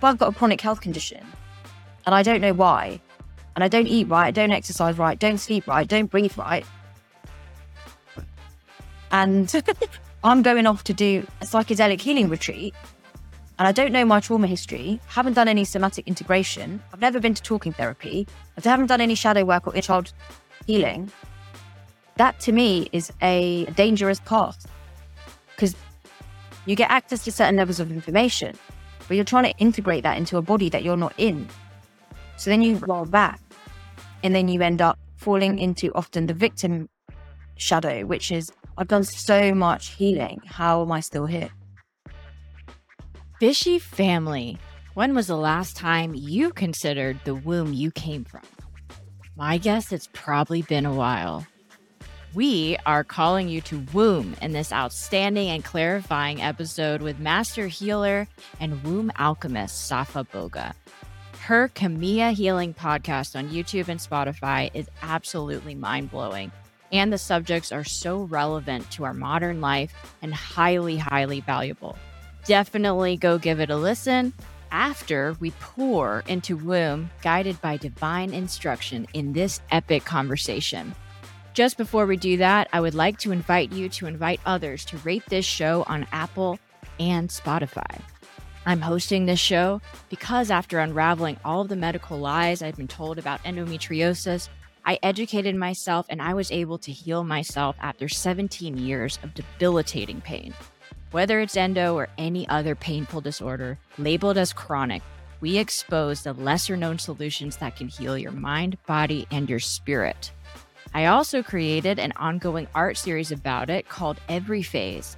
if I've got a chronic health condition and I don't know why, and I don't eat right, I don't exercise right, don't sleep right, don't breathe right, and I'm going off to do a psychedelic healing retreat, and I don't know my trauma history, haven't done any somatic integration, I've never been to talking therapy, I haven't done any shadow work or child healing, that to me is a dangerous path because you get access to certain levels of information, but you're trying to integrate that into a body that you're not in. So then you roll back and then you end up falling into often the victim shadow, which is I've done so much healing. How am I still here? Fishy family. When was the last time you considered the womb you came from? My guess it's probably been a while. We are calling you to womb in this outstanding and clarifying episode with master healer and womb alchemist Safa Boga. Her Kimiya Healing podcast on YouTube and Spotify is absolutely mind blowing, and the subjects are so relevant to our modern life and highly, highly valuable. Definitely go give it a listen after we pour into womb, guided by divine instruction in this epic conversation. Just before we do that, I would like to invite you to invite others to rate this show on Apple and Spotify. I'm hosting this show because after unraveling all of the medical lies I've been told about endometriosis, I educated myself and I was able to heal myself after 17 years of debilitating pain. Whether it's endo or any other painful disorder labeled as chronic, we expose the lesser known solutions that can heal your mind, body, and your spirit. I also created an ongoing art series about it called Every Phase,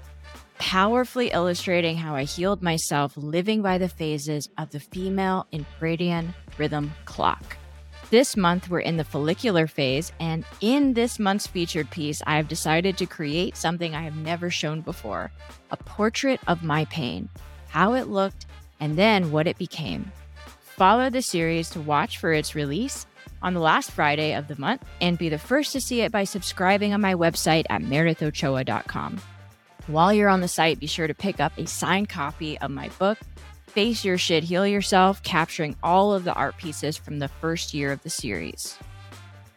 powerfully illustrating how I healed myself living by the phases of the female infradian rhythm clock. This month, we're in the follicular phase, and in this month's featured piece, I have decided to create something I have never shown before a portrait of my pain, how it looked, and then what it became. Follow the series to watch for its release on the last Friday of the month and be the first to see it by subscribing on my website at meredithochoa.com. While you're on the site, be sure to pick up a signed copy of my book, Face Your Shit, Heal Yourself, capturing all of the art pieces from the first year of the series.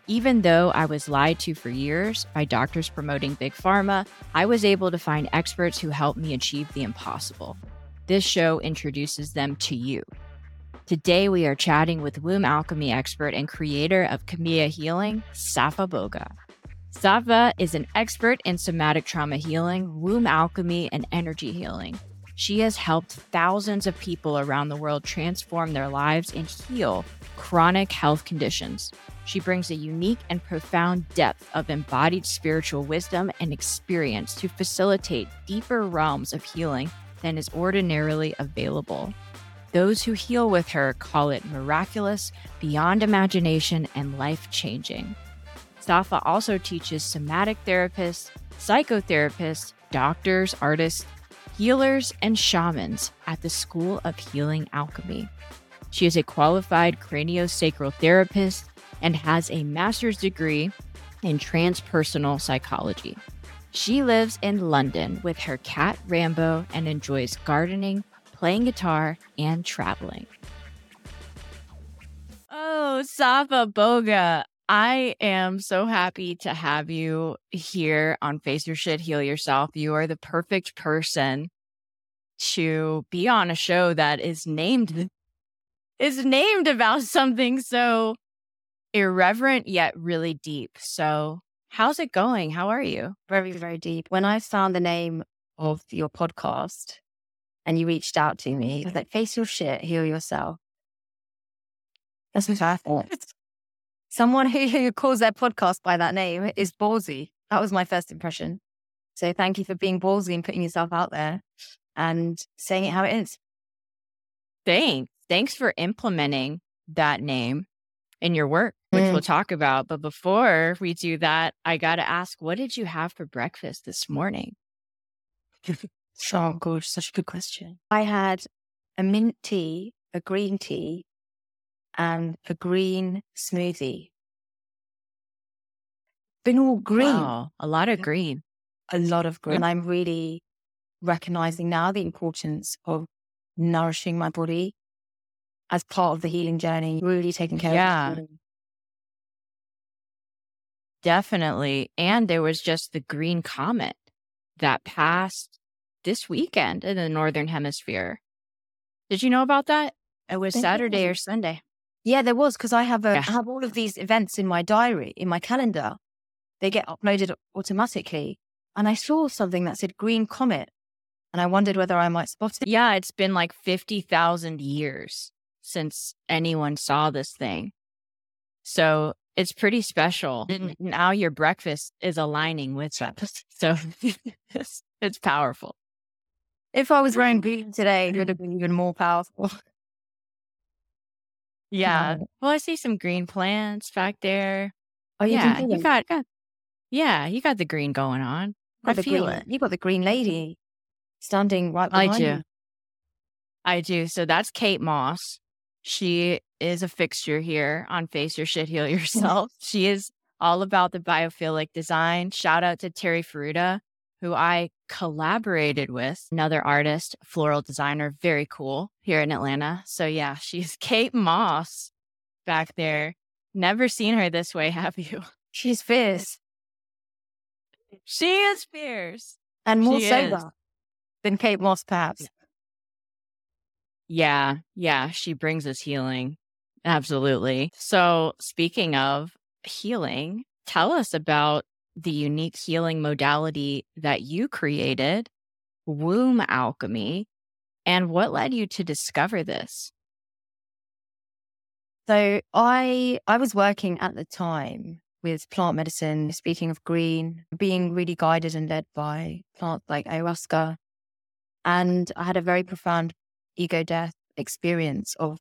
Even though I was lied to for years by doctors promoting Big Pharma, I was able to find experts who helped me achieve the impossible. This show introduces them to you. Today, we are chatting with womb alchemy expert and creator of Kimiya Healing, Safa Boga. Safa is an expert in somatic trauma healing, womb alchemy, and energy healing. She has helped thousands of people around the world transform their lives and heal chronic health conditions. She brings a unique and profound depth of embodied spiritual wisdom and experience to facilitate deeper realms of healing than is ordinarily available. Those who heal with her call it miraculous, beyond imagination, and life changing. Safa also teaches somatic therapists, psychotherapists, doctors, artists, healers, and shamans at the School of Healing Alchemy. She is a qualified craniosacral therapist and has a master's degree in transpersonal psychology. She lives in London with her cat Rambo and enjoys gardening, playing guitar, and traveling. Oh, Safa Boga. I am so happy to have you here on Face Your Shit, Heal Yourself. You are the perfect person to be on a show that is named is named about something so irreverent yet really deep. So, how's it going? How are you? Very, very deep. When I found the name of your podcast, and you reached out to me. I was like, face your shit, heal yourself. That's perfect. Someone who, who calls their podcast by that name is ballsy. That was my first impression. So thank you for being ballsy and putting yourself out there and saying it how it is. Thanks. Thanks for implementing that name in your work, which mm. we'll talk about. But before we do that, I got to ask, what did you have for breakfast this morning? Oh, good. Such a good question. I had a mint tea, a green tea, and a green smoothie. Been all green. Wow, a lot of green. A lot of green. And I'm really recognizing now the importance of nourishing my body as part of the healing journey, really taking care Yeah. of it. Definitely. And there was just the green comet that passed this weekend in the Northern Hemisphere. Did you know about that? It was Saturday or. Sunday. Yeah, there was because I have a, Yeah. I have all of these events in my diary, in my calendar. They get uploaded automatically. And I saw something that said green comet. And I wondered whether I might spot it. Yeah, it's been like 50,000 years since anyone saw this thing. So it's pretty special. And mm-hmm. now your breakfast is aligning with that. So it's, it's powerful. If I was wearing green today, it would have been even more powerful. Yeah. Um, well, I see some green plants back there. Oh, yeah, you got, got, yeah, you got the green going on. I feel green, it. You got the green lady standing right I behind do. you. I do. So that's Kate Moss. She is a fixture here on Face Your Shit Heal Yourself. she is all about the biophilic design. Shout out to Terry Ferruda, who I collaborated with, another artist, floral designer, very cool here in Atlanta. So yeah, she's Kate Moss back there. Never seen her this way, have you? She's fierce She is fierce. and more She is. than Kate Moss, perhaps. Yeah, yeah, she brings us healing. Absolutely. So, speaking of healing, tell us about the unique healing modality that you created, womb alchemy, and what led you to discover this. So I I was working at the time with plant medicine, speaking of green, being really guided and led by plants like ayahuasca. And I had a very profound ego death experience of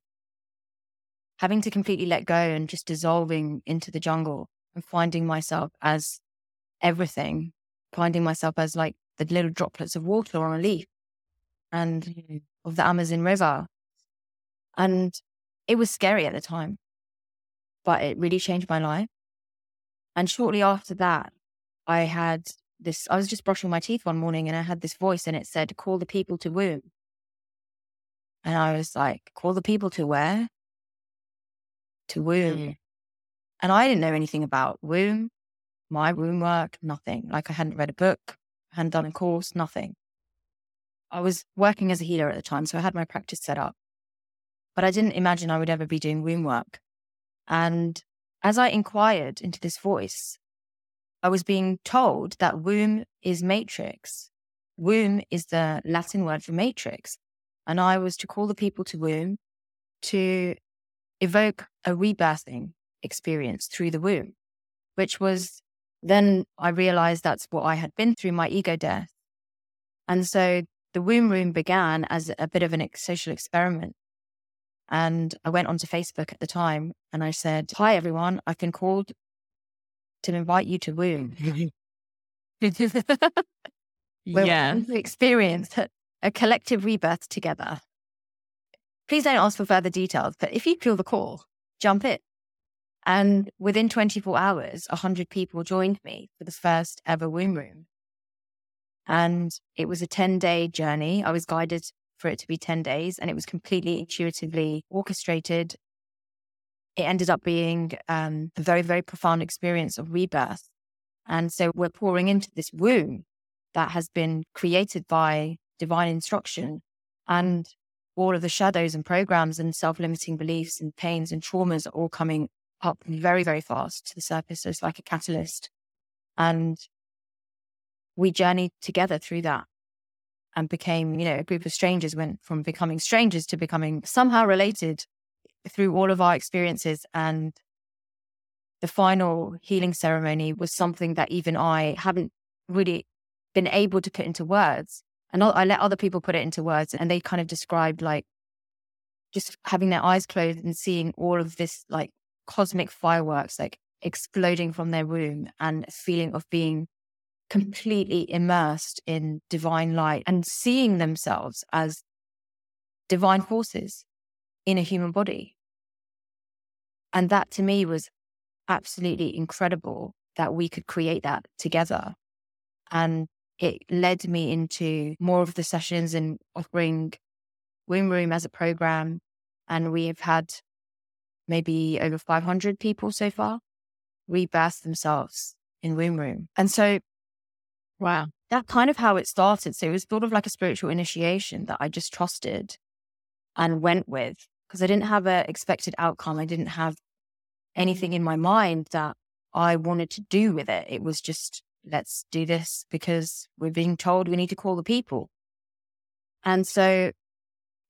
having to completely let go and just dissolving into the jungle and finding myself as everything, finding myself as like the little droplets of water on a leaf and of the Amazon River. And it was scary at the time, but it really changed my life. And shortly after that, I had this, I was just brushing my teeth one morning and I had this voice and it said, call the people to womb. And I was like, call the people to where? To womb. Mm. And I didn't know anything about womb, my womb work, nothing. Like I hadn't read a book, hadn't done a course, nothing. I was working as a healer at the time, so I had my practice set up. But I didn't imagine I would ever be doing womb work. And as I inquired into this voice, I was being told that womb is matrix. Womb is the Latin word for matrix. And I was to call the people to womb to evoke a rebirthing experience through the womb, which was then I realized that's what I had been through my ego death. And so the womb room began as a bit of an ex- social experiment. And I went onto Facebook at the time and I said, Hi, everyone. I've been called to invite you to womb. Yeah. to experience a collective rebirth together. Please don't ask for further details, but if you feel the call, jump in. And within 24 hours, 100 people joined me for the first ever womb room. And it was a 10 day journey. I was guided for it to be 10 days and it was completely intuitively orchestrated. It ended up being um, a very, very profound experience of rebirth. And so we're pouring into this womb that has been created by divine instruction and all of the shadows and programs and self-limiting beliefs and pains and traumas are all coming up very, very fast to the surface. It's like a catalyst. And we journeyed together through that and became, you know, a group of strangers, went from becoming strangers to becoming somehow related through all of our experiences. And the final healing ceremony was something that even I haven't really been able to put into words. And I let other people put it into words and they kind of described like just having their eyes closed and seeing all of this like cosmic fireworks like exploding from their womb and feeling of being completely immersed in divine light and seeing themselves as divine forces in a human body. And that to me was absolutely incredible that we could create that together. And it led me into more of the sessions and offering Womb Room as a program And we have had maybe over 500 people so far rebirth themselves in womb room. And so, wow, that's kind of how it started. So it was sort of like a spiritual initiation that I just trusted and went with because I didn't have an expected outcome. I didn't have anything in my mind that I wanted to do with it. It was just, let's do this because we're being told we need to call the people. And so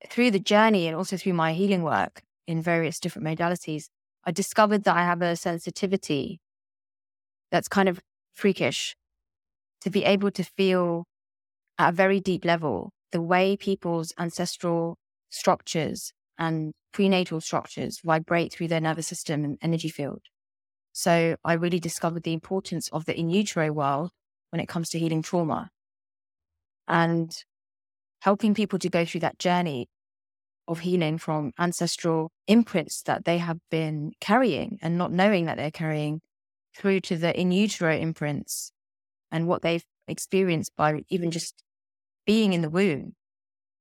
through the journey and also through my healing work in various different modalities, I discovered that I have a sensitivity that's kind of freakish to be able to feel at a very deep level the way people's ancestral structures and prenatal structures vibrate through their nervous system and energy field. So I really discovered the importance of the in utero world when it comes to healing trauma and helping people to go through that journey of healing from ancestral imprints that they have been carrying and not knowing that they're carrying through to the in utero imprints and what they've experienced by even just being in the womb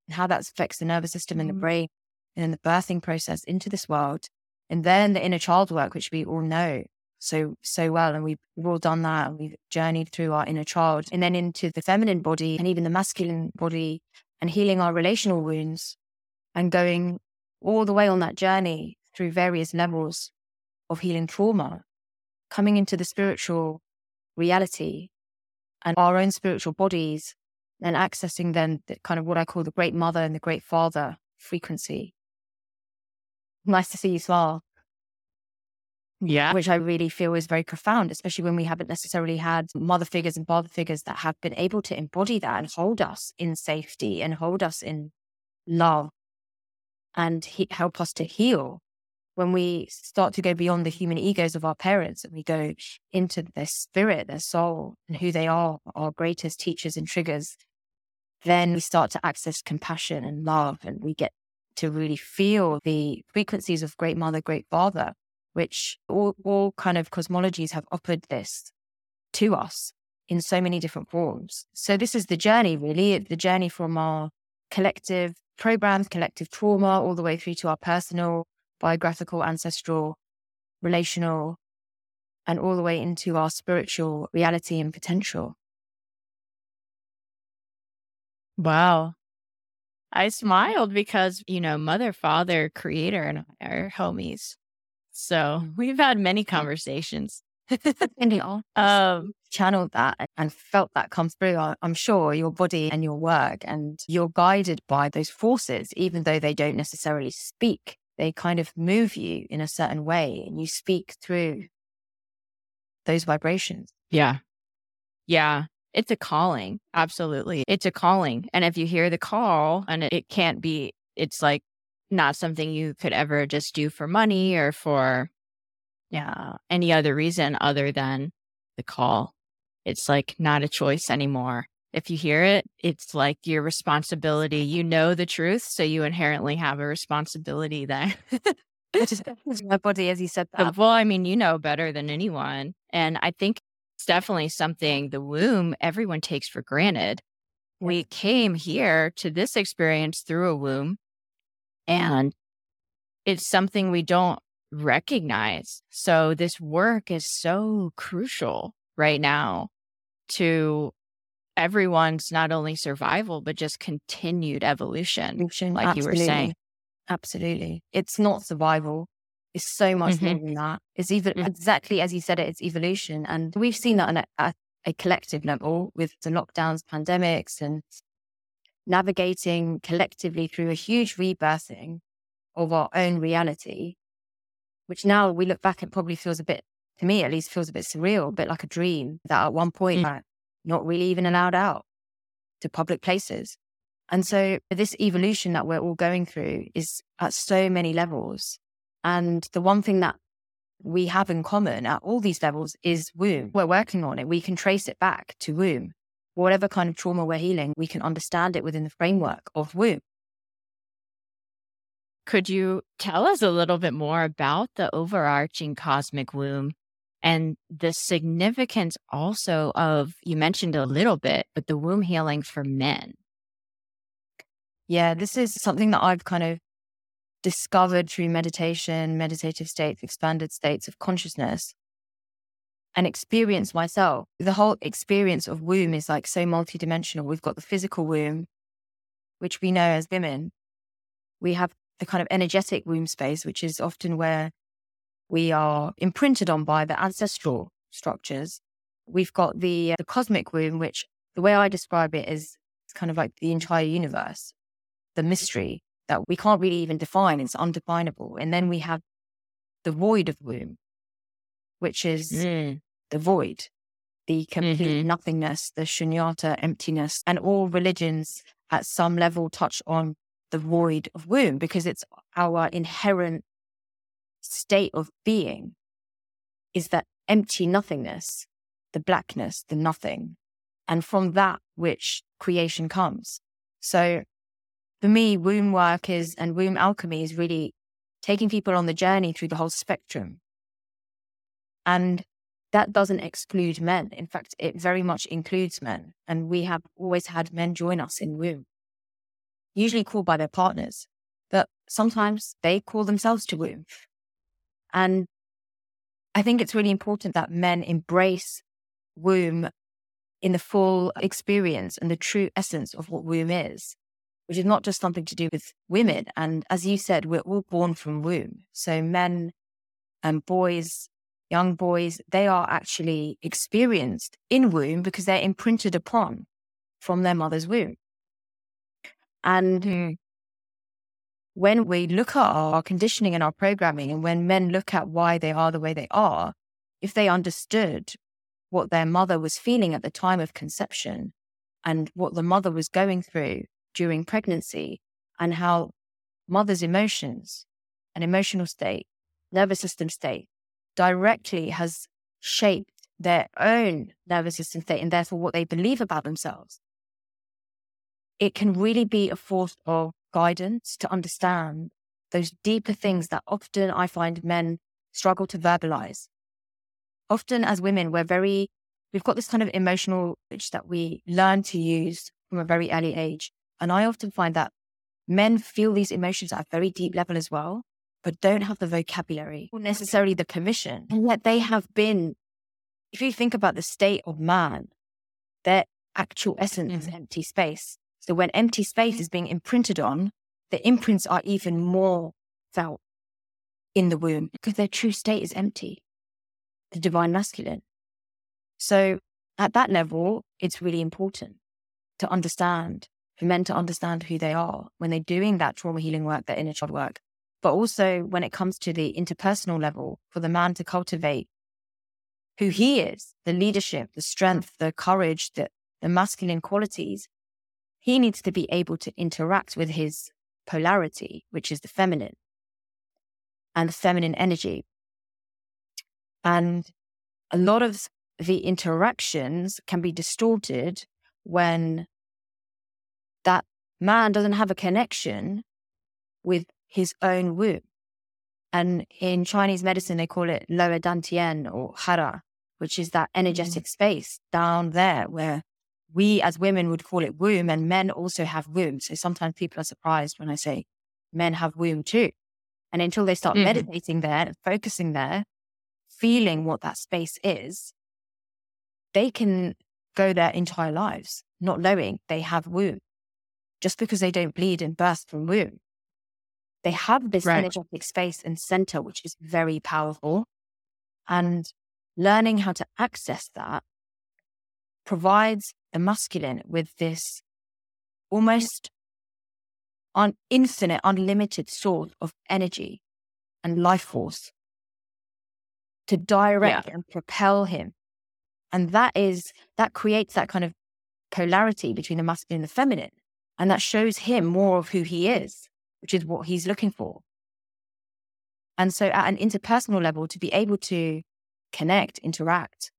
and how that affects the nervous system and the mm. brain and then the birthing process into this world. And then the inner child work, which we all know so, so well. And we've, we've all done that and we've journeyed through our inner child and then into the feminine body and even the masculine body and healing our relational wounds and going all the way on that journey through various levels of healing trauma, coming into the spiritual reality and our own spiritual bodies and accessing then the, kind of what I call the great mother and the great father frequency. Nice to see you smile. Yeah. Which I really feel is very profound, especially when we haven't necessarily had mother figures and father figures that have been able to embody that and hold us in safety and hold us in love and he- help us to heal when we start to go beyond the human egos of our parents and we go into their spirit, their soul, and who they are, our greatest teachers and triggers, then we start to access compassion and love and we get to really feel the frequencies of great mother, great father, which all, all kind of cosmologies have offered this to us in so many different forms. So this is the journey, really, the journey from our collective programs, collective trauma, all the way through to our personal, biographical, ancestral, relational, and all the way into our spiritual reality and potential. Wow. I smiled because, you know, mother, father, creator, and I are homies. So mm-hmm. we've had many conversations. And you um, channeled that and felt that come through. I'm sure your body and your work, and you're guided by those forces, even though they don't necessarily speak. They kind of move you in a certain way, and you speak through those vibrations. Yeah. Yeah. It's a calling. Absolutely. It's a calling. And if you hear the call and it can't be, it's like not something you could ever just do for money or for yeah, any other reason other than the call. It's like not a choice anymore. If you hear it, it's like your responsibility. You know the truth, so you inherently have a responsibility there. my body, as you said uh, that. Well, I mean, you know better than anyone. And I think it's definitely something the womb everyone takes for granted. We came here to this experience through a womb, and it's something we don't recognize. So this work is so crucial right now to everyone's not only survival, but just continued evolution, evolution like Absolutely. you were saying. Absolutely. It's not survival. It's so much mm-hmm. more than that. It's even mm-hmm. exactly as you said it, it's evolution. And we've seen that on a, a, a collective level with the lockdowns, pandemics, and navigating collectively through a huge rebirthing of our own reality which now we look back, it probably feels a bit, to me at least, feels a bit surreal, a bit like a dream that at one point, mm. not really even allowed out to public places. And so this evolution that we're all going through is at so many levels. And the one thing that we have in common at all these levels is womb. We're working on it. We can trace it back to womb. Whatever kind of trauma we're healing, we can understand it within the framework of womb. Could you tell us a little bit more about the overarching cosmic womb and the significance also of, you mentioned a little bit, but the womb healing for men? Yeah, this is something that I've kind of discovered through meditation, meditative states, expanded states of consciousness, and experienced myself. The whole experience of womb is like so multidimensional. We've got the physical womb, which we know as women. We have the kind of energetic womb space, which is often where we are imprinted on by the ancestral structures. We've got the, uh, the cosmic womb, which the way I describe it is it's kind of like the entire universe, the mystery that we can't really even define. It's undefinable. And then we have the void of womb, which is mm. the void, the complete mm-hmm. nothingness, the shunyata, emptiness. And all religions at some level touch on the void of womb because it's our inherent state of being is that empty nothingness, the blackness, the nothing. And from that which creation comes. So for me, womb work is and womb alchemy is really taking people on the journey through the whole spectrum. And that doesn't exclude men. In fact, it very much includes men. And we have always had men join us in womb, usually called by their partners, but sometimes they call themselves to womb. And I think it's really important that men embrace womb in the full experience and the true essence of what womb is, which is not just something to do with women. And as you said, we're all born from womb. So men and boys, young boys, they are actually experienced in womb because they're imprinted upon from their mother's womb. And mm when we look at our conditioning and our programming, and when men look at why they are the way they are, if they understood what their mother was feeling at the time of conception and what the mother was going through during pregnancy, and how mother's emotions and emotional state, nervous system state directly has shaped their own nervous system state and therefore what they believe about themselves. It can really be a force of guidance to understand those deeper things that often I find men struggle to verbalize. Often as women, we're very, we've got this kind of emotional language that we learn to use from a very early age. And I often find that men feel these emotions at a very deep level as well, but don't have the vocabulary or necessarily the permission. And yet they have been, if you think about the state of man, their actual essence mm-hmm. is empty space. So when empty space is being imprinted on, the imprints are even more felt in the womb because their true state is empty, the divine masculine. So at that level, it's really important to understand, for men to understand who they are when they're doing that trauma healing work, that inner child work. But also when it comes to the interpersonal level, for the man to cultivate who he is, the leadership, the strength, the courage, the, the masculine qualities he needs to be able to interact with his polarity, which is the feminine and the feminine energy. And a lot of the interactions can be distorted when that man doesn't have a connection with his own womb. And in Chinese medicine, they call it lower dantian or hara, which is that mm-hmm. energetic space down there where we as women would call it womb and men also have womb. So sometimes people are surprised when I say men have womb too. And until they start mm-hmm. meditating there focusing there, feeling what that space is, they can go their entire lives not knowing they have womb just because they don't bleed and burst from womb. They have this right. energetic space and center, which is very powerful. And learning how to access that provides the masculine with this almost un- infinite, unlimited source of energy and life force to direct yeah. and propel him. And that is, that creates that kind of polarity between the masculine and the feminine. And that shows him more of who he is, which is what he's looking for. And so, at an interpersonal level, to be able to connect, interact,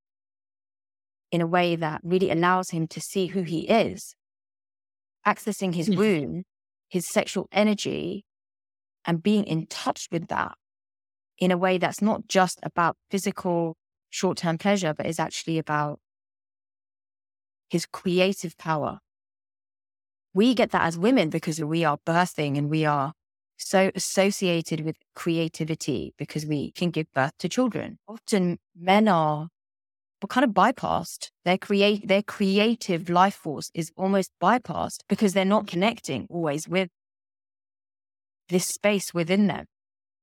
in a way that really allows him to see who he is, accessing his mm. womb, his sexual energy, and being in touch with that in a way that's not just about physical short term pleasure, but is actually about his creative power. We get that as women because we are birthing and we are so associated with creativity because we can give birth to children. Often men are but kind of bypassed. Their create their creative life force is almost bypassed because they're not connecting always with this space within them.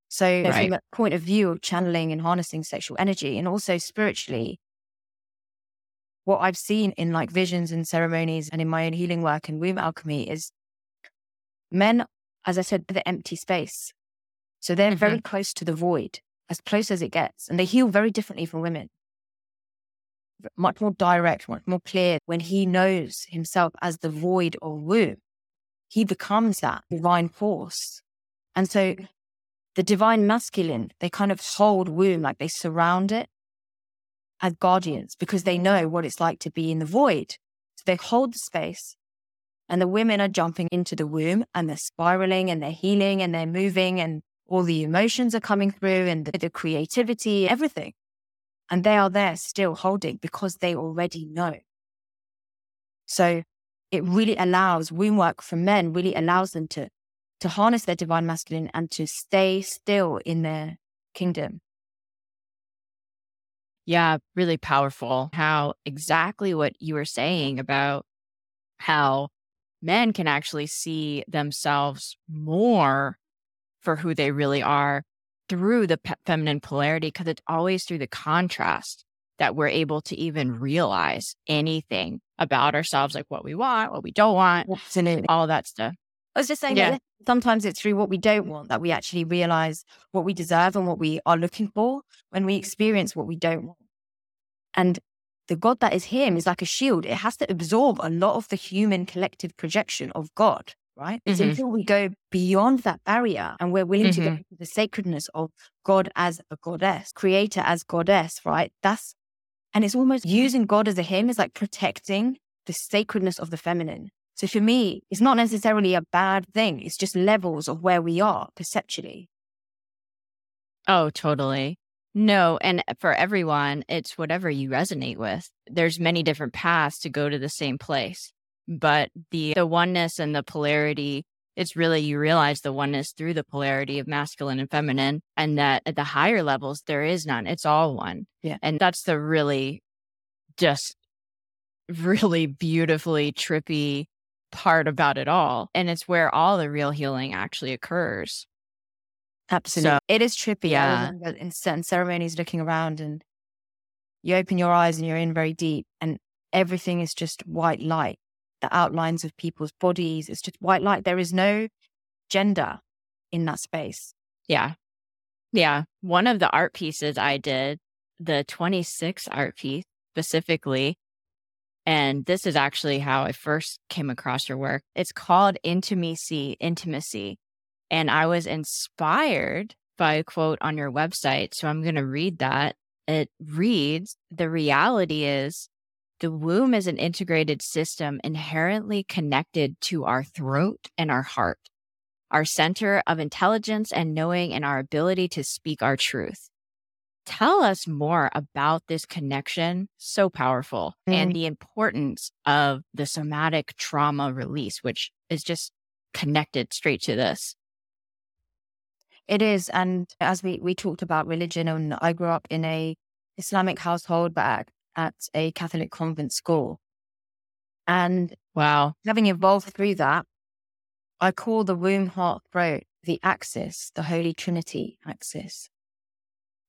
So right. from a point of view of channeling and harnessing sexual energy and also spiritually, what I've seen in like visions and ceremonies and in my own healing work and womb alchemy is men, as I said, the empty space. So they're mm-hmm. very close to the void, as close as it gets. And they heal very differently from women. Much more direct, much more clear. When he knows himself as the void or womb, he becomes that divine force. And so the divine masculine, they kind of hold womb, like they surround it as guardians because they know what it's like to be in the void. So they hold the space and the women are jumping into the womb and they're spiraling and they're healing and they're moving and all the emotions are coming through and the, the creativity, everything. And they are there still holding because they already know. So it really allows womb work for men, really allows them to, to harness their divine masculine and to stay still in their kingdom yeah, really powerful. How exactly what you were saying about how men can actually see themselves more for who they really are through the pe- feminine polarity, because it's always through the contrast that we're able to even realize anything about ourselves, like what we want, what we don't want, Absolutely. all that stuff. I was just saying yeah. that sometimes it's through what we don't want that we actually realize what we deserve and what we are looking for when we experience what we don't want. And the God that is Him is like a shield. It has to absorb a lot of the human collective projection of God, right? It's mm-hmm. until we go beyond that barrier and we're willing mm-hmm. to go into the sacredness of God as a goddess, creator as goddess, right? That's, and it's almost using God as a Him is like protecting the sacredness of the feminine. So for me, it's not necessarily a bad thing. It's just levels of where we are perceptually. Oh, totally. No, and for everyone, it's whatever you resonate with. There's many different paths to go to the same place. But the the oneness and the polarity, it's really you realize the oneness through the polarity of masculine and feminine and that at the higher levels there is none. It's all one. Yeah. And that's the really just really beautifully trippy part about it all. And it's where all the real healing actually occurs. Absolutely. So, it is trippy. Yeah. in certain ceremonies looking around and you open your eyes and you're in very deep and everything is just white light. The outlines of people's bodies, it's just white light. There is no gender in that space. Yeah. Yeah. One of the art pieces I did, the 26 art piece specifically, and this is actually how I first came across your work. It's called Intimacy, Intimacy. And I was inspired by a quote on your website. So I'm going to read that. It reads The reality is the womb is an integrated system inherently connected to our throat and our heart, our center of intelligence and knowing, and our ability to speak our truth. Tell us more about this connection, so powerful, mm-hmm. and the importance of the somatic trauma release, which is just connected straight to this. It is. And as we, we talked about religion, and I grew up in a Islamic household, but at, a Catholic convent school. And wow, having evolved through that, I call the womb, heart, throat the axis, the Holy Trinity axis,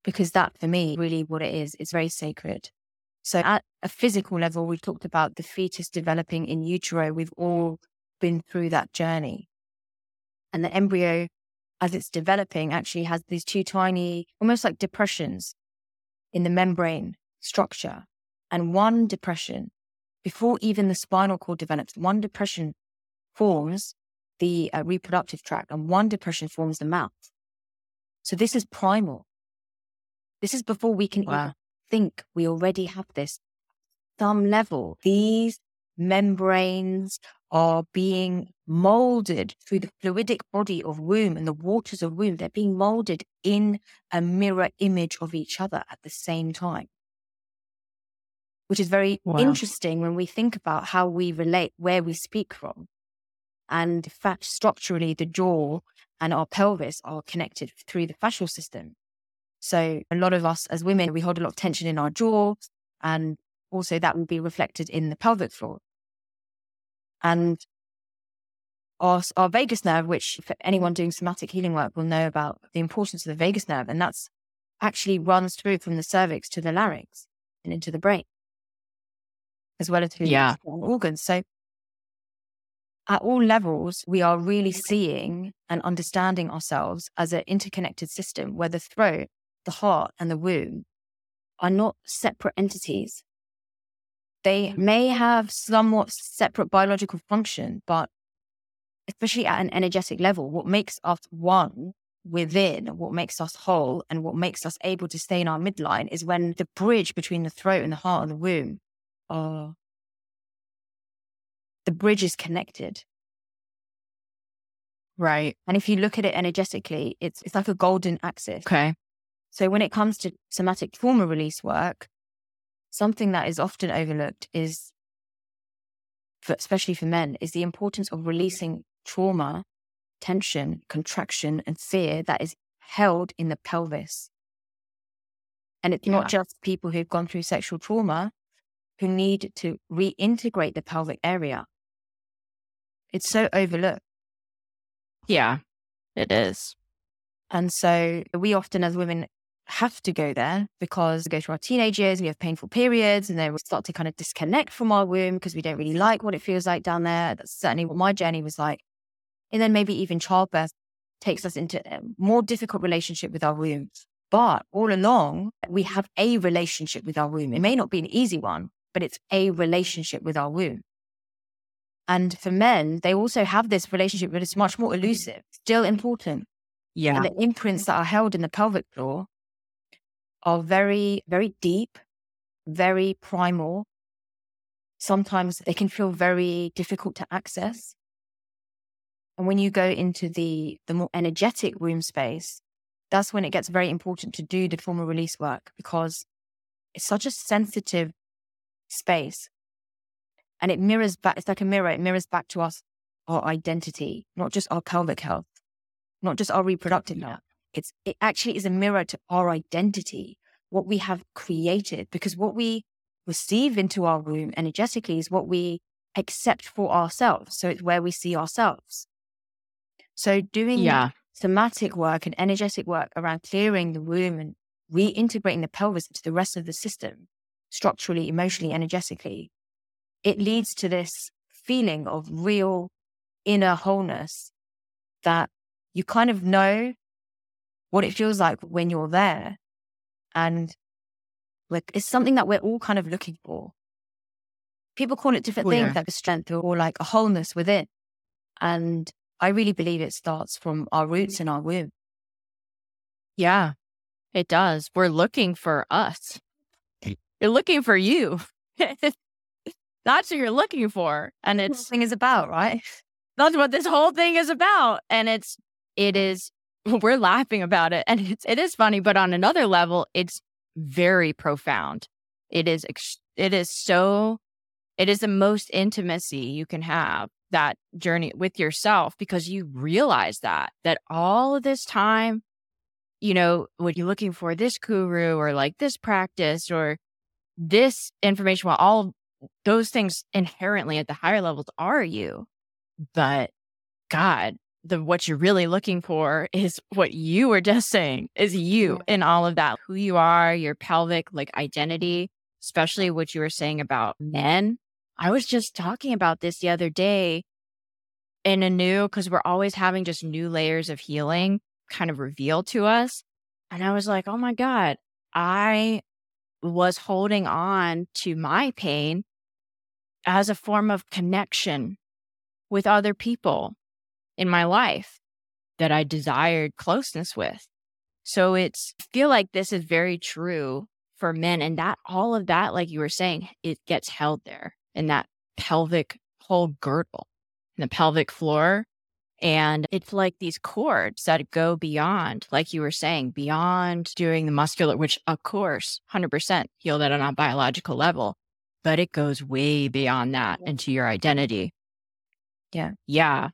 because that for me, really what it is, it's very sacred. So at a physical level, we talked about the fetus developing in utero. We've all been through that journey. And the embryo as it's developing, actually has these two tiny, almost like depressions in the membrane structure. And one depression, before even the spinal cord develops, one depression forms the uh, reproductive tract and one depression forms the mouth. So this is primal. This is before we can wow. think we already have this. Some level, these membranes are being molded through the fluidic body of womb and the waters of womb. They're being molded in a mirror image of each other at the same time, which is very wow. interesting when we think about how we relate, where we speak from. And in fact, structurally, the jaw and our pelvis are connected through the fascial system. So a lot of us as women, we hold a lot of tension in our jaw and also that will be reflected in the pelvic floor. And our, our vagus nerve, which for anyone doing somatic healing work will know about the importance of the vagus nerve, and that's actually runs through from the cervix to the larynx and into the brain, as well as through yeah. organs. So at all levels, we are really mm-hmm. seeing and understanding ourselves as an interconnected system where the throat, the heart, and the womb are not separate entities. They mm-hmm. may have somewhat separate biological function, but especially at an energetic level, what makes us one within, what makes us whole, and what makes us able to stay in our midline is when the bridge between the throat and the heart and the womb are the bridge is connected. Right. And if you look at it energetically, it's it's like a golden axis. Okay. So when it comes to somatic trauma release work, something that is often overlooked is, for, especially for men, is the importance of releasing trauma, tension, contraction, and fear that is held in the pelvis. And it's yeah. not just people who've gone through sexual trauma who need to reintegrate the pelvic area. It's so overlooked. Yeah, it is. And so we often, as women, have to go there because we go through our teenage years, we have painful periods, and then we start to kind of disconnect from our womb because we don't really like what it feels like down there. That's certainly what my journey was like. And then maybe even childbirth takes us into a more difficult relationship with our womb. But all along, we have a relationship with our womb. It may not be an easy one, but it's a relationship with our womb. And for men, they also have this relationship, but it's much more elusive, still important. Yeah. And the imprints that are held in the pelvic floor are very, very deep, very primal. Sometimes they can feel very difficult to access. And when you go into the, the more energetic womb space, that's when it gets very important to do the trauma release work because it's such a sensitive space and it mirrors back, it's like a mirror, it mirrors back to us our identity, not just our pelvic health, not just our reproductive health. It's, it actually is a mirror to our identity, what we have created, because what we receive into our womb energetically is what we accept for ourselves. So it's where we see ourselves. So doing yeah. somatic work and energetic work around clearing the womb and reintegrating the pelvis into the rest of the system, structurally, emotionally, energetically, it leads to this feeling of real inner wholeness that you kind of know what it feels like when you're there. And like, it's something that we're all kind of looking for. People call it different oh, things, yeah. like a strength or like a wholeness within. And I really believe it starts from our roots in our womb. Yeah, it does. We're looking for us. You're looking for you. That's what you're looking for. And it's thing is about, right? That's what this whole thing is about. And it's it is we're laughing about it. And it's it is funny, but on another level, it's very profound. It is it is so it is the most intimacy you can have that journey with yourself because you realize that that all of this time you know what you're looking for this guru or like this practice or this information while all those things inherently at the higher levels are you. But God, the what you're really looking for is what you were just saying is you in all of that. Who you are, your pelvic like identity, especially what you were saying about men. I was just talking about this the other day in a new because we're always having just new layers of healing kind of revealed to us. And I was like, oh my God, I was holding on to my pain as a form of connection with other people in my life that I desired closeness with. So it's I feel like this is very true for men and that all of that like you were saying it gets held there in that pelvic whole girdle in the pelvic floor and it's like these cords that go beyond like you were saying beyond doing the muscular which of course 100% heal that on a biological level but it goes way beyond that into your identity. Yeah. Yeah.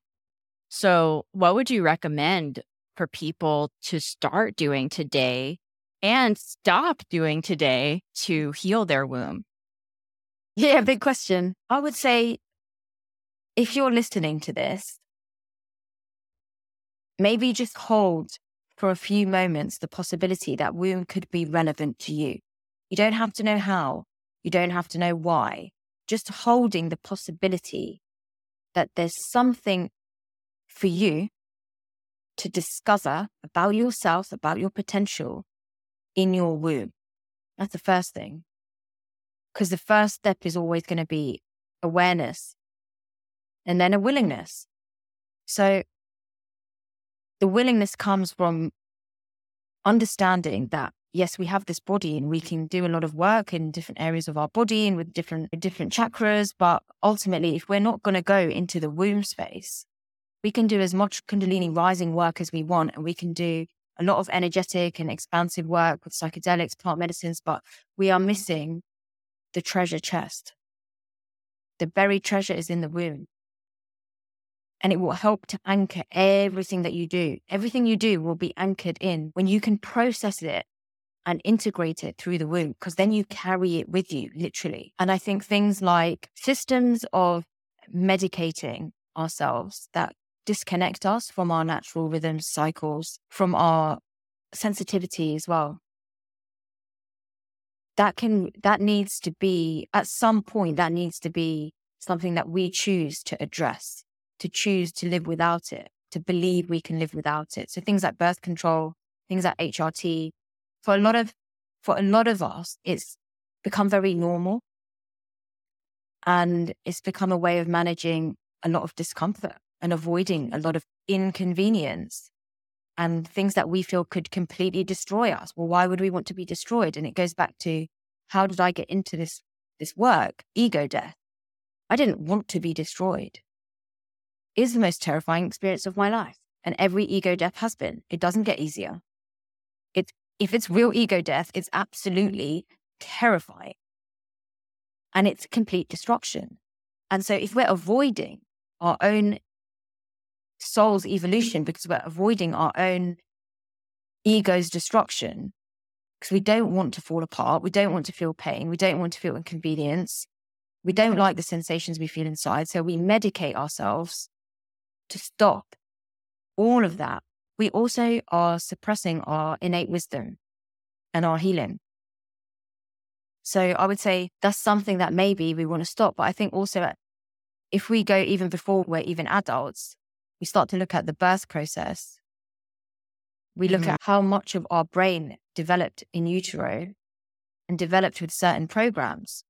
So, what would you recommend for people to start doing today and stop doing today to heal their womb? Yeah, big question. I would say if you're listening to this, maybe just hold for a few moments the possibility that womb could be relevant to you. You don't have to know how, you don't have to know why. Just holding the possibility that there's something for you to discover about yourself, about your potential in your womb. That's the first thing. Because the first step is always going to be awareness and then a willingness. So the willingness comes from understanding that yes, we have this body and we can do a lot of work in different areas of our body and with different different chakras. But ultimately, if we're not going to go into the womb space, we can do as much Kundalini rising work as we want, and we can do a lot of energetic and expansive work with psychedelics, plant medicines, but we are missing the treasure chest. The buried treasure is in the womb. And it will help to anchor everything that you do. Everything you do will be anchored in when you can process it and integrate it through the womb, because then you carry it with you, literally. And I think things like systems of medicating ourselves that disconnect us from our natural rhythms, cycles, from our sensitivity as well. That can, that needs to be, at some point, that needs to be something that we choose to address, to choose to live without it, to believe we can live without it. So things like birth control, things like HRT, for a lot of for a lot of us, it's become very normal. And it's become a way of managing a lot of discomfort and avoiding a lot of inconvenience and things that we feel could completely destroy us. Well, why would we want to be destroyed? And it goes back to how did I get into this this work? Ego death. I didn't want to be destroyed. Is the most terrifying experience of my life. And every ego death has been. It doesn't get easier. It's if it's real ego death, it's absolutely terrifying. And it's complete destruction. And so if we're avoiding our own soul's evolution because we're avoiding our own ego's destruction, because we don't want to fall apart, we don't want to feel pain, we don't want to feel inconvenience, we don't mm-hmm. like the sensations we feel inside. So we medicate ourselves to stop all of that we also are suppressing our innate wisdom and our healing. So I would say that's something that maybe we want to stop. But I think also if we go even before we're even adults, we start to look at the birth process. We look mm-hmm. at how much of our brain developed in utero and developed with certain programs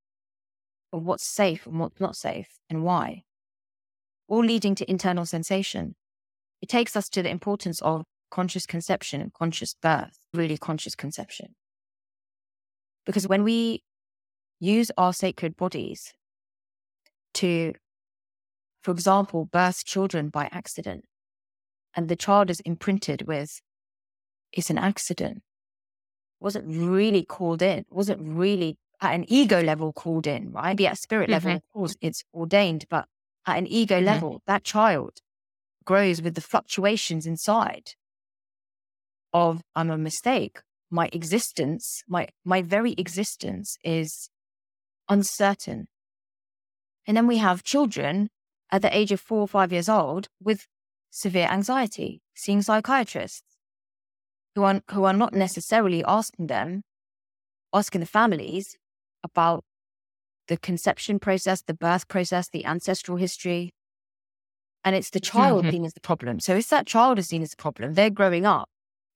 of what's safe and what's not safe and why, all leading to internal sensation it takes us to the importance of conscious conception and conscious birth, really conscious conception. Because when we use our sacred bodies to, for example, birth children by accident, and the child is imprinted with, it's an accident, wasn't really called in, wasn't really at an ego level called in, right? Be at spirit mm-hmm. level, of course, it's ordained, but at an ego mm-hmm. level, that child grows with the fluctuations inside of I'm a mistake. My existence, my my very existence is uncertain. And then we have children at the age of four or five years old with severe anxiety, seeing psychiatrists who are who are not necessarily asking them, asking the families about the conception process, the birth process, the ancestral history, and it's the child mm-hmm. seen as the problem. So if that child is seen as the problem, they're growing up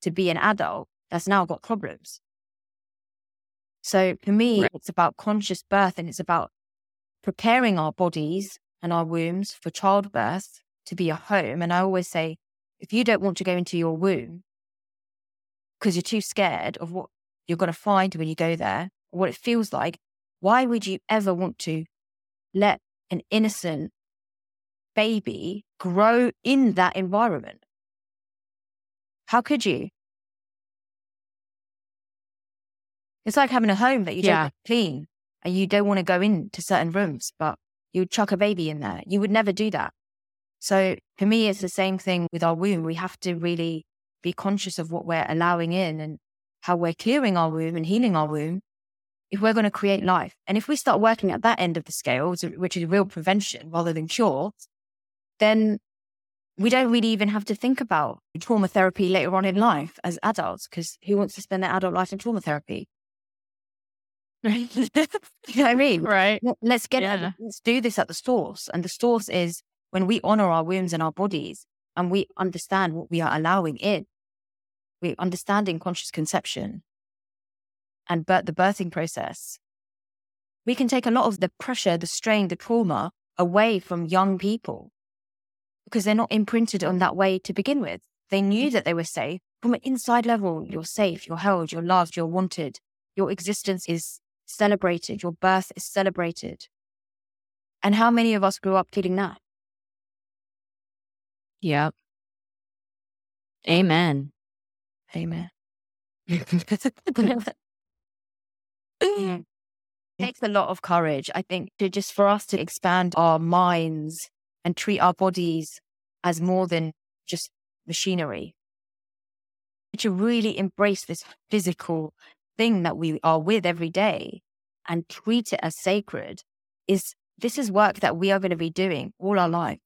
to be an adult that's now got problems. So for me, right. it's about conscious birth and it's about preparing our bodies and our wombs for childbirth to be a home. And I always say, if you don't want to go into your womb because you're too scared of what you're going to find when you go there, what it feels like, why would you ever want to let an innocent baby grow in that environment? How could you? It's like having a home that you yeah. don't clean and you don't want to go into certain rooms, but you would chuck a baby in there. You would never do that. So for me, it's the same thing with our womb. We have to really be conscious of what we're allowing in and how we're clearing our womb and healing our womb if we're going to create life. And if we start working at that end of the scale, which is real prevention rather than cure, then we don't really even have to think about trauma therapy later on in life as adults, because who wants to spend their adult life in trauma therapy? you know what I mean? Right. Let's get yeah. let's do this at the source. And the source is when we honor our wombs and our bodies and we understand what we are allowing in. We're understanding conscious conception and bir- the birthing process. We can take a lot of the pressure, the strain, the trauma away from young people because they're not imprinted on that way to begin with. They knew that they were safe from an inside level. You're safe, you're held, you're loved, you're wanted. Your existence is celebrated, your birth is celebrated. And how many of us grew up feeling that? Yep. Amen. Amen. it takes a lot of courage, I think, to just for us to expand our minds and treat our bodies as more than just machinery. To really embrace this physical thing that we are with every day and treat it as sacred is this is work that we are going to be doing all our life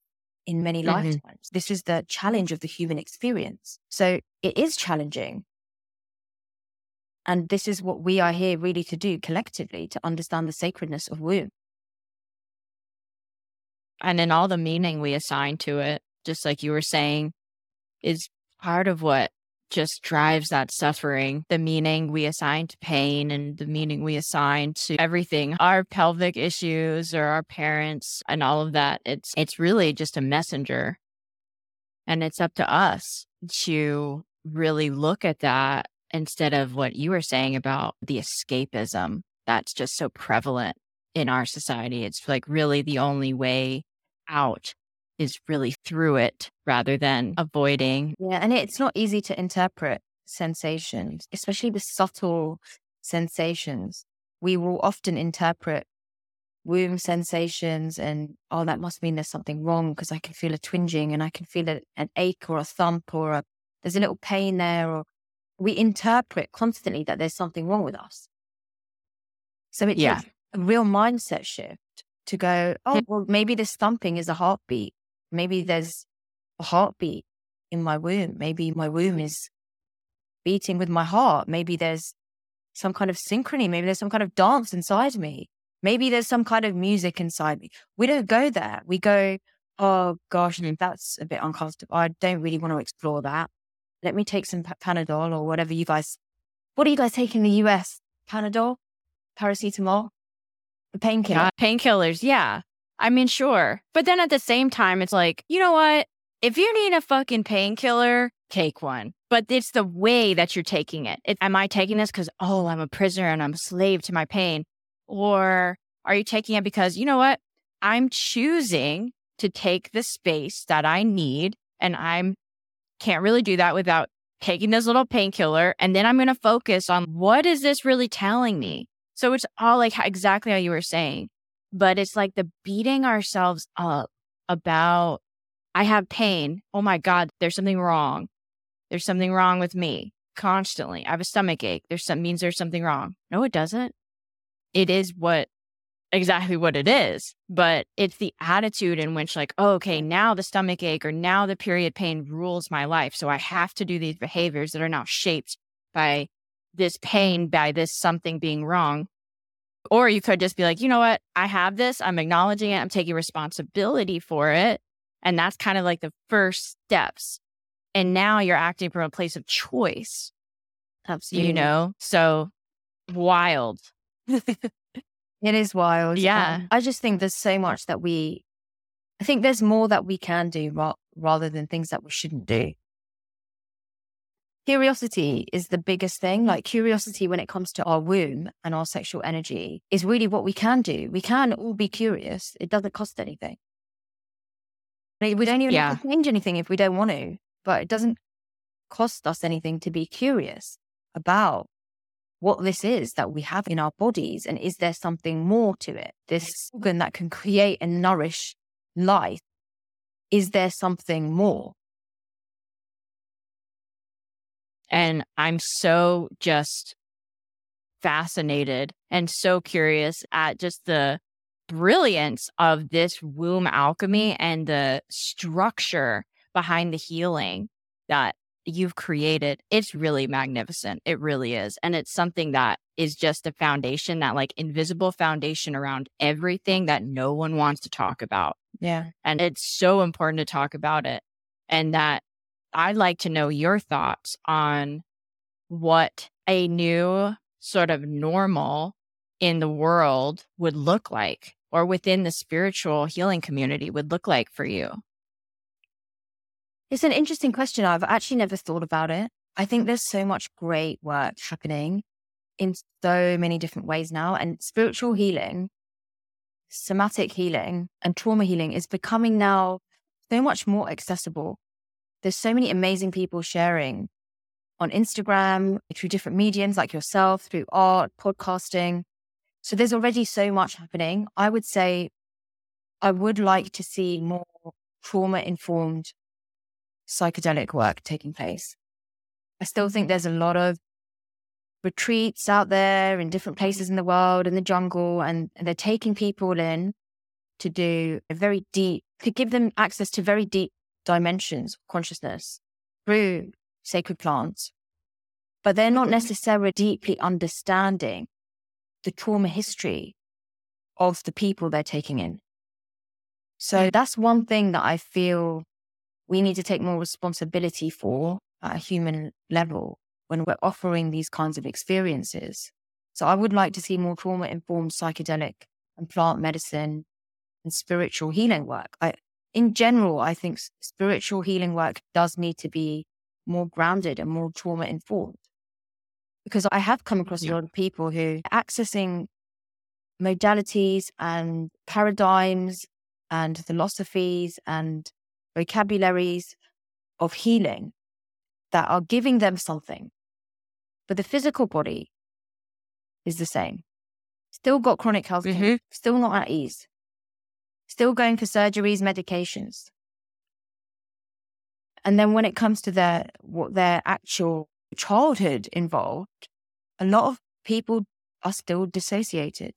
in many mm-hmm. lifetimes. This is the challenge of the human experience. So it is challenging. And this is what we are here really to do collectively to understand the sacredness of womb and in all the meaning we assign to it, just like you were saying, is part of what just drives that suffering. The meaning we assign to pain and the meaning we assign to everything, our pelvic issues or our parents and all of that. It's it's really just a messenger. And it's up to us to really look at that instead of what you were saying about the escapism that's just so prevalent in our society. It's like really the only way out is really through it rather than avoiding. Yeah. And it's not easy to interpret sensations, especially the subtle sensations. We will often interpret womb sensations and, oh, that must mean there's something wrong because I can feel a twinging and I can feel an ache or a thump or a, there's a little pain there. Or we interpret constantly that there's something wrong with us. So it's yeah. a real mindset shift to go, oh, well, maybe this thumping is a heartbeat. Maybe there's a heartbeat in my womb. Maybe my womb is beating with my heart. Maybe there's some kind of synchrony. Maybe there's some kind of dance inside me. Maybe there's some kind of music inside me. We don't go there. We go, oh gosh, mm. that's a bit uncomfortable. I don't really want to explore that. Let me take some Panadol or whatever you guys. What do you guys take in the US? Panadol, paracetamol. The painkiller. Painkillers, yeah. I mean, sure. But then at the same time, it's like, you know what? If you need a fucking painkiller, take one. But it's the way that you're taking it. it am I taking this because, oh, I'm a prisoner and I'm a slave to my pain? Or are you taking it because, you know what? I'm choosing to take the space that I need and I'm can't really do that without taking this little painkiller. And then I'm going to focus on what is this really telling me? So it's all like exactly how you were saying, but it's like the beating ourselves up about, I have pain. Oh my God, there's something wrong. There's something wrong with me constantly. I have a stomach ache. There's some means there's something wrong. No, it doesn't. It is what exactly what it is, but it's the attitude in which like, oh, okay, now the stomach ache or now the period pain rules my life. So I have to do these behaviors that are now shaped by this pain by this something being wrong. Or you could just be like, you know what? I have this. I'm acknowledging it. I'm taking responsibility for it. And that's kind of like the first steps. And now you're acting from a place of choice. Absolutely. You know? So wild. it is wild. Yeah. Um, I just think there's so much that we, I think there's more that we can do ra- rather than things that we shouldn't do curiosity is the biggest thing. Like curiosity when it comes to our womb and our sexual energy is really what we can do. We can all be curious. It doesn't cost anything. We don't even yeah. have to change anything if we don't want to, but it doesn't cost us anything to be curious about what this is that we have in our bodies. And is there something more to it? This organ that can create and nourish life is there something more? And I'm so just fascinated and so curious at just the brilliance of this womb alchemy and the structure behind the healing that you've created. It's really magnificent. It really is. And it's something that is just a foundation, that like invisible foundation around everything that no one wants to talk about. Yeah. And it's so important to talk about it. And that I'd like to know your thoughts on what a new sort of normal in the world would look like or within the spiritual healing community would look like for you? It's an interesting question. I've actually never thought about it. I think mm. there's so much great work happening in so many different ways now. And spiritual healing, somatic healing, and trauma healing is becoming now so much more accessible. There's so many amazing people sharing on Instagram, through different mediums like yourself, through art, podcasting. So there's already so much happening. I would say I would like to see more trauma informed psychedelic work taking place. I still think mm-hmm. there's a lot of retreats out there in different places in the world, in the jungle, and, they're taking people in to do a very deep, to give them access to very deep dimensions of consciousness through sacred plants. But they're not mm-hmm. necessarily deeply understanding the trauma history of the people they're taking in. So mm-hmm. that's one thing that I feel we need to take more responsibility for at a human level when we're offering these kinds of experiences. So I would like to see more trauma informed psychedelic and plant medicine and spiritual healing work. I, in general, I think spiritual healing work does need to be more grounded and more trauma informed. Because I have come across yeah. a lot of people who are accessing modalities and paradigms and philosophies and vocabularies of healing that are giving them something. But the physical body is the same. Still got chronic health, mm-hmm. still not at ease, still going for surgeries, medications. And then when it comes to their what their actual childhood involved, a lot of people are still dissociated,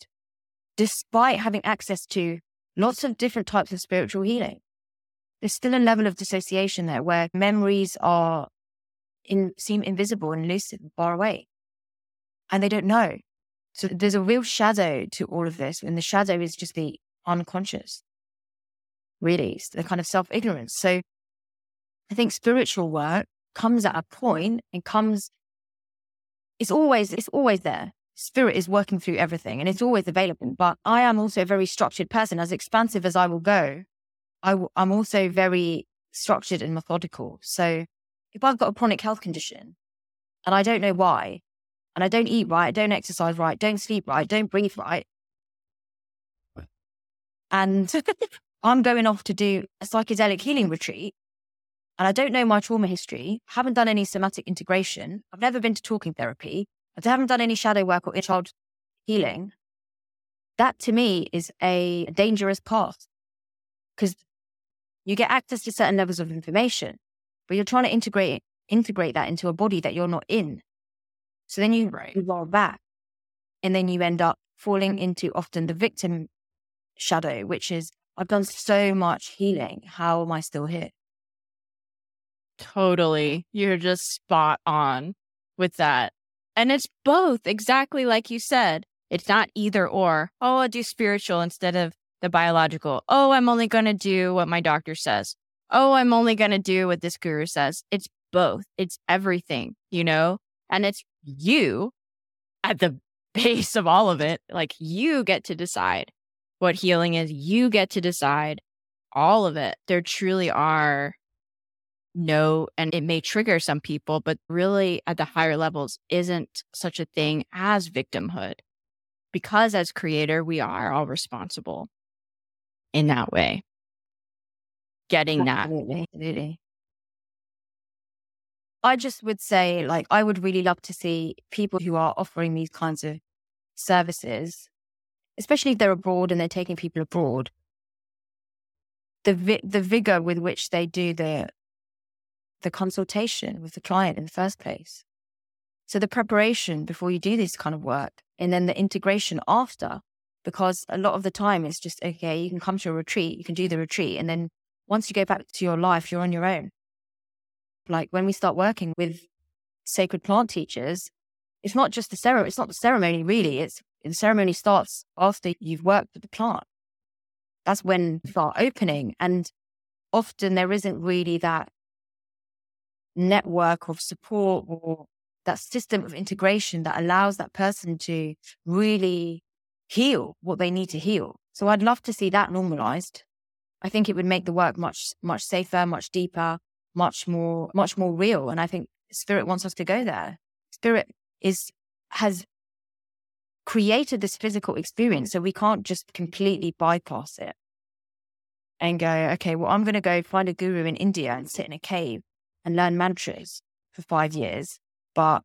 despite having access to lots of different types of spiritual healing there's still a level of dissociation there where memories are in, seem invisible and elusive, far away, and they don't know. So there's a real shadow to all of this, and the shadow is just the unconscious. Really, it's the kind of self ignorance. So I think spiritual work comes at a point and comes. It's always it's always there. Spirit is working through everything, and it's always available. But I am also a very structured person, as expansive as I will go i w- I'm also very structured and methodical. So if I've got a chronic health condition and I don't know why, and I don't eat right, don't exercise right, don't sleep right, don't breathe right, and I'm going off to do a psychedelic healing retreat, and I don't know my trauma history, haven't done any somatic integration, I've never been to talking therapy, I haven't done any shadow work or child healing, that to me is a dangerous path because you get access to certain levels of information, but you're trying to integrate integrate that into a body that you're not in. So then you right. roll back, and then you end up falling into often the victim shadow, which is I've done so much healing. How am I still here? Totally. You're just spot on with that. And it's both, exactly like you said. It's not either or. Oh, I'll do spiritual instead of the biological. Oh, I'm only going to do what my doctor says. Oh, I'm only going to do what this guru says. It's both. It's everything, you know? And it's you at the base of all of it. Like you get to decide what healing is. You get to decide all of it. There truly are no, and it may trigger some people, but really at the higher levels isn't such a thing as victimhood. Because as creator, we are all responsible in that way. Getting absolutely, that. Absolutely. I just would say, like, I would really love to see people who are offering these kinds of services, especially if they're abroad and they're taking people abroad, the vi- the vigor with which they do the the consultation with the client in the first place. So the preparation before you do this kind of work and then the integration after, because a lot of the time it's just, okay, you can come to a retreat, you can do the retreat. And then once you go back to your life, you're on your own. Like when we start working with sacred plant teachers, it's not just the ceremony, it's not the ceremony really. It's the ceremony starts after you've worked with the plant. That's when you start opening. And often there isn't really that network of support or that system of integration that allows that person to really heal what they need to heal. So I'd love to see that normalized. I think it would make the work much, much safer, much deeper, much more, much more real. And I think spirit wants us to go there. Spirit is, has created this physical experience. So we can't just completely bypass it and go, okay, well, I'm going to go find a guru in India and sit in a cave and learn mantras for five years, but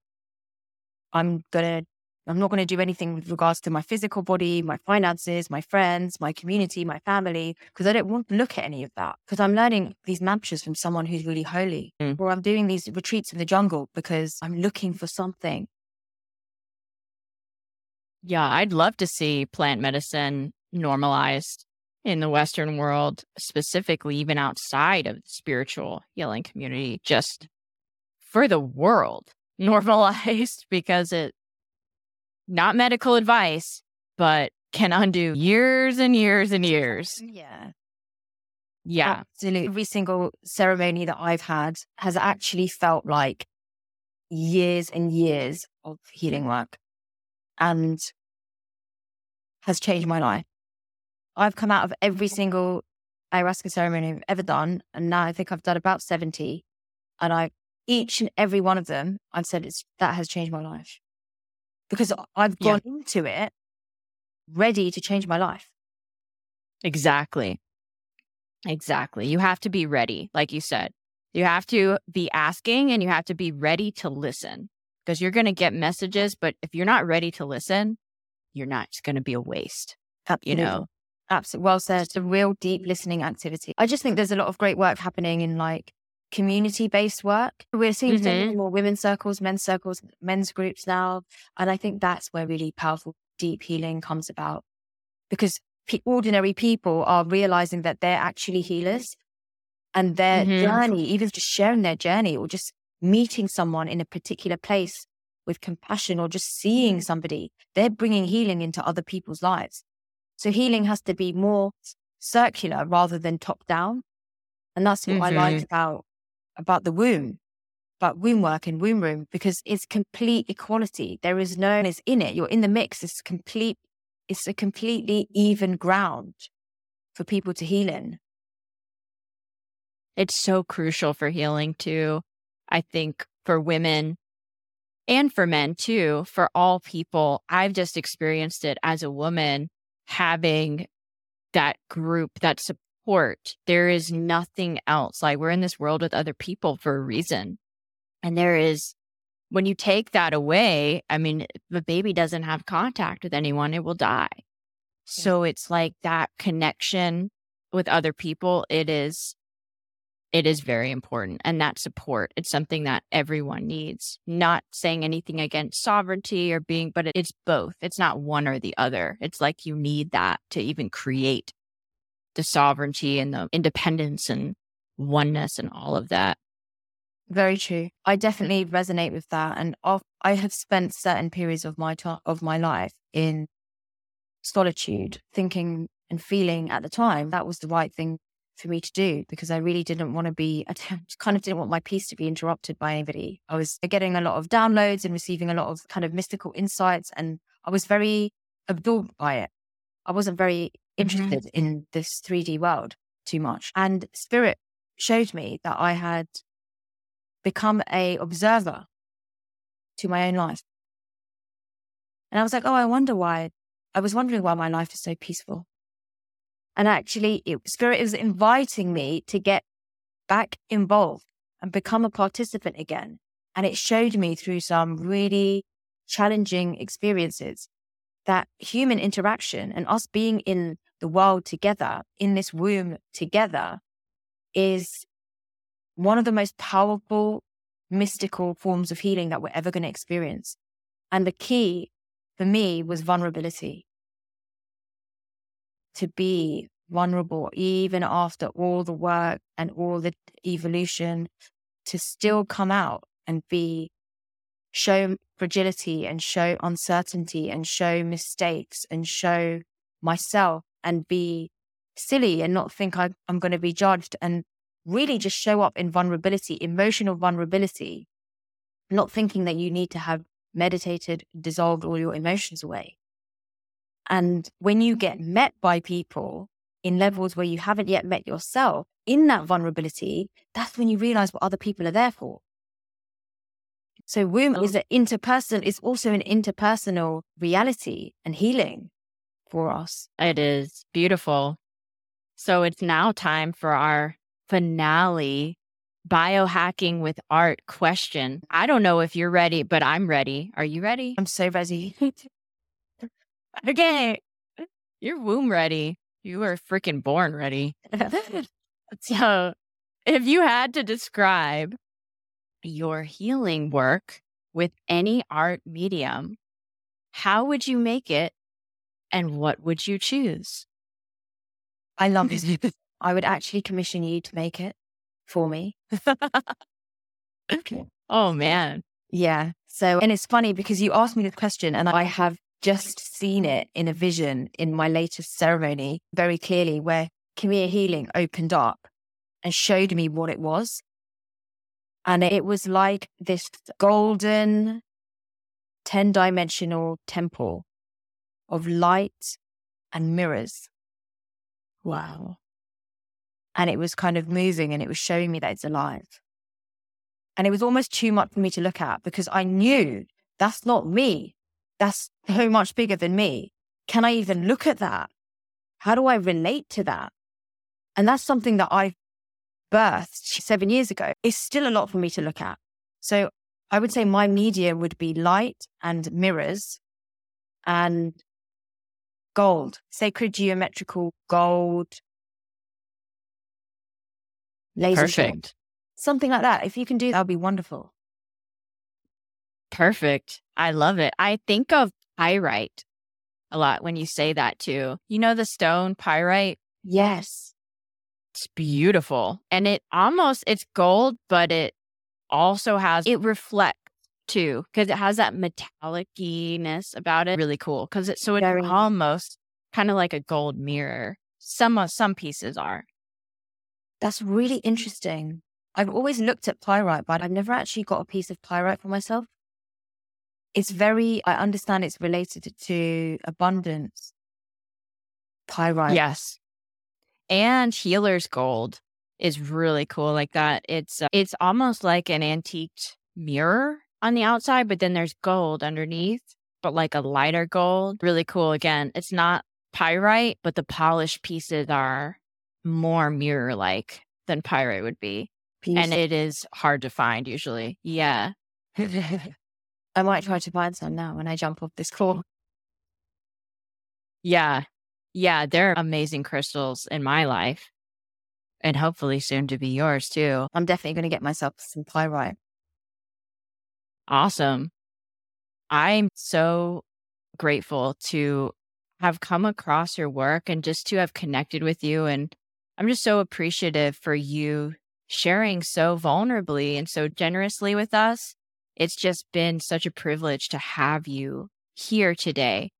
I'm going to I'm not going to do anything with regards to my physical body, my finances, my friends, my community, my family, because I don't want to look at any of that. Because I'm learning these mantras from someone who's really holy, mm. or I'm doing these retreats in the jungle because I'm looking for something. Yeah, I'd love to see plant medicine normalized in the Western world, specifically, even outside of the spiritual healing community, just for the world normalized because it not medical advice, but can undo years and years and years. Yeah. Yeah. Absolutely. Every single ceremony that I've had has actually felt like years and years of healing work and has changed my life. I've come out of every single ayahuasca ceremony I've ever done. And now I think I've done about 70. And I, each and every one of them, I've said it's, that has changed my life because I've gone yeah. into it ready to change my life. Exactly. Exactly. You have to be ready, like you said. You have to be asking and you have to be ready to listen because you're going to get messages. But if you're not ready to listen, you're not, it's going to be a waste. Absolutely. You know, Absolutely. Well said. It's a real deep listening activity. I just think there's a lot of great work happening in like community based work. We're seeing mm-hmm. more women's circles, men's circles, men's groups now. And I think that's where really powerful, deep healing comes about because pe- ordinary people are realizing that they're actually healers and their mm-hmm. journey, even just sharing their journey or just meeting someone in a particular place with compassion or just seeing somebody, they're bringing healing into other people's lives. So healing has to be more circular rather than top down. And that's what mm-hmm. I like about, about the womb, about womb work and womb room, because it's complete equality. There is no one is in it. You're in the mix. It's complete, it's a completely even ground for people to heal in. It's so crucial for healing too. I think for women and for men too, for all people. I've just experienced it as a woman having that group, that support. There is nothing else. Like we're in this world with other people for a reason. And there is, when you take that away, I mean, the baby doesn't have contact with anyone, it will die. Yeah. So it's like that connection with other people. It is it is very important. And that support, it's something that everyone needs. Not saying anything against sovereignty or being, but it's both. It's not one or the other. It's like you need that to even create the sovereignty and the independence and oneness and all of that. Very true. I definitely resonate with that. And I have spent certain periods of my time, of my life in solitude, thinking and feeling at the time that was the right thing for me to do because I really didn't want to be, I kind of didn't want my peace to be interrupted by anybody. I was getting a lot of downloads and receiving a lot of kind of mystical insights, and I was very absorbed by it. I wasn't very. Interested mm-hmm. in this 3D world too much. And spirit showed me that I had become a observer to my own life. And I was like, oh, I wonder why. I was wondering why my life is so peaceful. And actually, it, Spirit was inviting me to get back involved and become a participant again. And it showed me through some really challenging experiences that human interaction and us being in the world together, in this womb together, is one of the most powerful, mystical forms of healing that we're ever going to experience. And the key for me was vulnerability. To be vulnerable, even after all the work and all the evolution, to still come out and be show fragility and show uncertainty and show mistakes and show myself and be silly and not think I, I'm going to be judged and really just show up in vulnerability, emotional vulnerability, not thinking that you need to have meditated, dissolved all your emotions away. And when you get met by people in levels where you haven't yet met yourself in that vulnerability, that's when you realize what other people are there for. So womb oh. is an interpersonal, is also an interpersonal reality and healing for us. It is beautiful. So it's now time for our finale biohacking with art question. I don't know if you're ready, but I'm ready. Are you ready? I'm so ready. okay. You're womb ready. You are freaking born ready. so, if you had to describe your healing work with any art medium, how would you make it and what would you choose? I love this. I would actually commission you to make it for me. Okay. Oh, man. Yeah. So, and it's funny because you asked me this question and I have just seen it in a vision in my latest ceremony very clearly where Kimiya Healing opened up and showed me what it was. And it was like this golden 10 dimensional temple of light and mirrors. Wow. And it was kind of moving and it was showing me that it's alive. And it was almost too much for me to look at because I knew that's not me. That's so much bigger than me. Can I even look at that? How do I relate to that? And that's something that I birthed seven years ago. is still a lot for me to look at. So I would say my media would be light and mirrors and gold, sacred geometrical gold, laser Perfect. something like that. If you can do that, would be wonderful. Perfect. I love it. I think of pyrite a lot when you say that too. You know the stone pyrite? Yes. It's beautiful. And it almost it's gold, but it also has it reflects too because it has that metallicness about it. Really cool because it's so it's Very almost kind of like a gold mirror. Some of some pieces are. That's really interesting. I've always looked at pyrite, but I've never actually got a piece of pyrite for myself. It's very, I understand it's related to abundance. Pyrite. Yes. And healer's gold is really cool like that. It's uh, it's almost like an antiqued mirror on the outside, but then there's gold underneath, but like a lighter gold. Really cool. Again, it's not pyrite, but the polished pieces are more mirror like than pyrite would be. Piece. And it is hard to find usually. Yeah. I might try to find some now when I jump off this call. Yeah. Yeah. They're amazing crystals in my life and hopefully soon to be yours too. I'm definitely going to get myself some pyrite. Awesome. I'm so grateful to have come across your work and just to have connected with you. And I'm just so appreciative for you sharing so vulnerably and so generously with us. It's just been such a privilege to have you here today.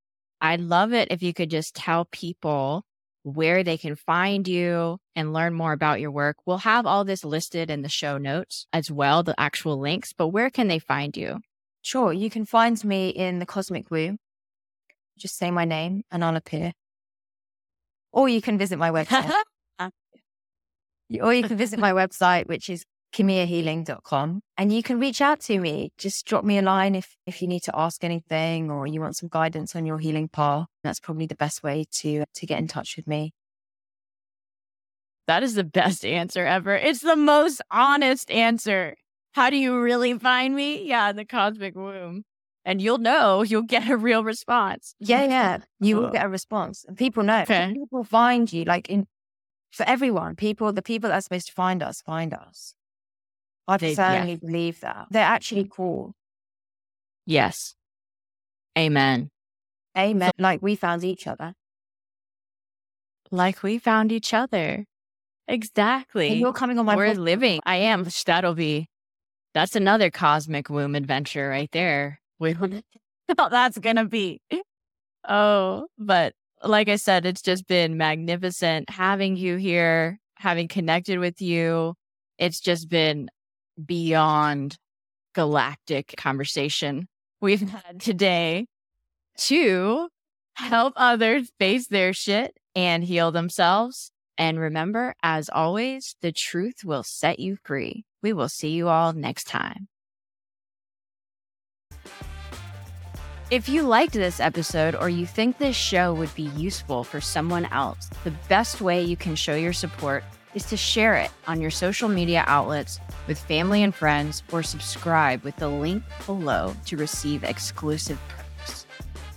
I'd love it if you could just tell people where they can find you and learn more about your work. We'll have all this listed in the show notes as well, the actual links, but where can they find you? Sure. You can find me in the Cosmic Woo. Just say my name and I'll appear. Or you can visit my website. Ah. or you can visit my website, which is kimiyahealing.com. And you can reach out to me. Just drop me a line if, if you need to ask anything or you want some guidance on your healing path. That's probably the best way to, to get in touch with me. That is the best answer ever. It's the most honest answer. How do you really find me? Yeah, in the cosmic womb. and you'll know you'll get a real response. Yeah, yeah. You will get a response. And people know. Okay. People find you like in for everyone. People, the people that are supposed to find us, find us. I certainly yeah. believe that. They're actually cool. Yes. Amen. Amen. like we found each other. Like we found each other. Exactly. And you're coming on my We're pod- living. I am. That'll be, that's another cosmic womb adventure right there. We how that's going to be. Oh, but like I said, it's just been magnificent having you here, having connected with you. It's just been beyond galactic conversation we've had today to help others face their shit and heal themselves. And remember, as always, the truth will set you free. We will see you all next time. If you liked this episode or you think this show would be useful for someone else, the best way you can show your support is to share it on your social media outlets with family and friends or subscribe with the link below to receive exclusive perks.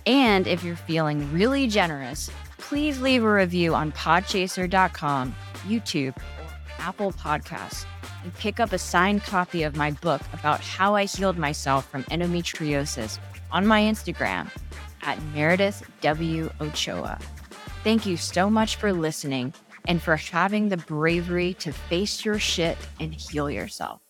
And if you're feeling really generous, please leave a review on podchaser.com, YouTube, or Apple Podcasts, and pick up a signed copy of my book about how I healed myself from endometriosis on my Instagram at Meredith W. Ochoa. Thank you so much for listening and for having the bravery to face your shit and heal yourself.